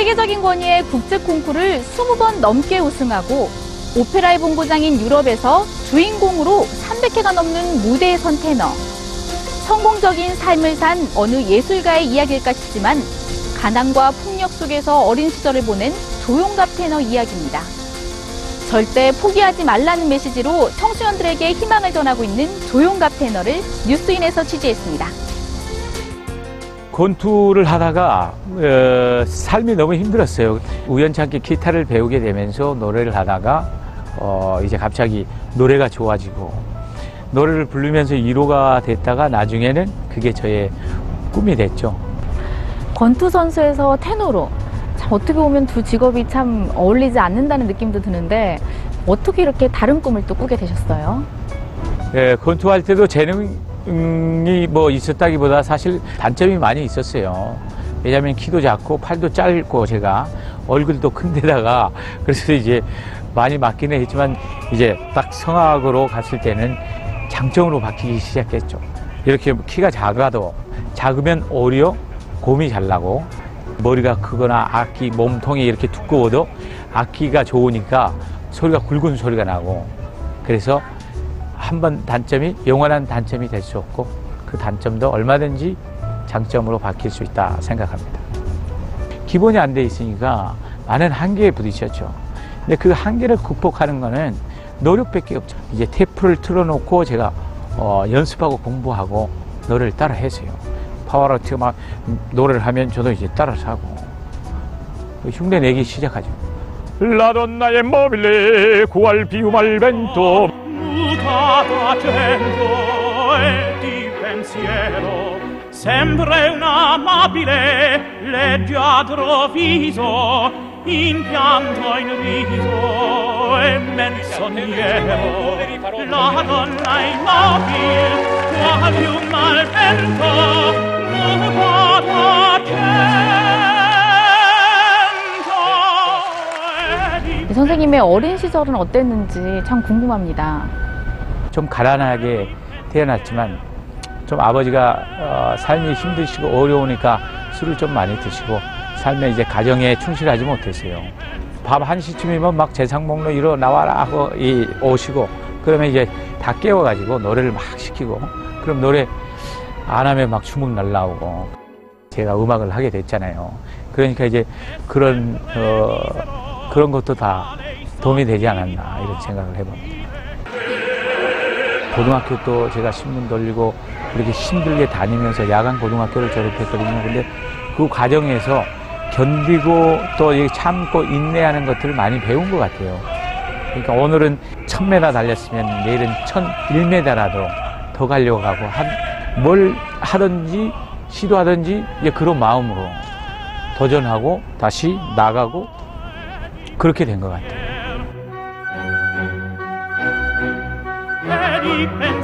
세계적인 권위의 국제 콩쿠르를 20번 넘게 우승하고 오페라의 본고장인 유럽에서 주인공으로 300회가 넘는 무대에 선 테너. 성공적인 삶을 산 어느 예술가의 이야기일까 싶지만 가난과 폭력 속에서 어린 시절을 보낸 조용갑 테너 이야기입니다. 절대 포기하지 말라는 메시지로 청소년들에게 희망을 전하고 있는 조용갑 테너를 뉴스인에서 취재했습니다. 권투를 하다가 어, 삶이 너무 힘들었어요. 우연찮게 기타를 배우게 되면서 노래를 하다가 어, 이제 갑자기 노래가 좋아지고 노래를 부르면서 위로가 됐다가 나중에는 그게 저의 꿈이 됐죠. 권투 선수에서 테너로 참 어떻게 보면 두 직업이 참 어울리지 않는다는 느낌도 드는데 어떻게 이렇게 다른 꿈을 또 꾸게 되셨어요? 예, 권투할 때도 재능 이뭐 있었다기보다 사실 단점이 많이 있었어요. 왜냐하면 키도 작고 팔도 짧고 제가 얼굴도 큰데다가 그래서 이제 많이 맞기는 했지만 이제 딱 성악으로 갔을 때는 장점으로 바뀌기 시작했죠. 이렇게 키가 작아도 작으면 오히려 곰이 잘 나고 머리가 크거나 악기 몸통이 이렇게 두꺼워도 악기가 좋으니까 소리가 굵은 소리가 나고 그래서 한 번 단점이 영원한 단점이 될 수 없고 그 단점도 얼마든지 장점으로 바뀔 수 있다 생각합니다. 기본이 안 돼 있으니까 많은 한계에 부딪혔죠. 근데 그 한계를 극복하는 거는 노력밖에 없죠. 이제 테이프를 틀어놓고 제가 어, 연습하고 공부하고 노래를 따라 했어요. 파워로트 막 노래를 하면 저도 이제 따라서 하고 흉내 내기 시작하죠. 라돈나의 모빌레 구알 비우말 벤토 mutata cento e di pensiero sempre un amabile leggiadro viso in pianto in riso e menzognero la donna immobile quasi un malvento mutata cento e di 선생님의 어린 시절은 어땠는지 참 궁금합니다. 좀 가난하게 태어났지만 좀 아버지가 어, 삶이 힘드시고 어려우니까 술을 좀 많이 드시고 삶에 이제 가정에 충실하지 못했어요. 밤 1시쯤이면 막 재상 목로 일어 나와라 하고 이 오시고 그러면 이제 다 깨워가지고 노래를 막 시키고 그럼 노래 안 하면 막 주먹 날라오고 제가 음악을 하게 됐잖아요. 그러니까 이제 그런 어, 그런 것도 다 도움이 되지 않았나 이런 생각을 해봅니다. 고등학교 또 제가 신문 돌리고 이렇게 힘들게 다니면서 야간 고등학교를 졸업했거든요. 근데 그 과정에서 견디고 또 참고 인내하는 것들을 많이 배운 것 같아요. 그러니까 오늘은 1000m 달렸으면 내일은 1001m라도 더 가려고 하고 한, 뭘 하든지 시도하든지 이제 그런 마음으로 도전하고 다시 나가고 그렇게 된 것 같아요. sleeping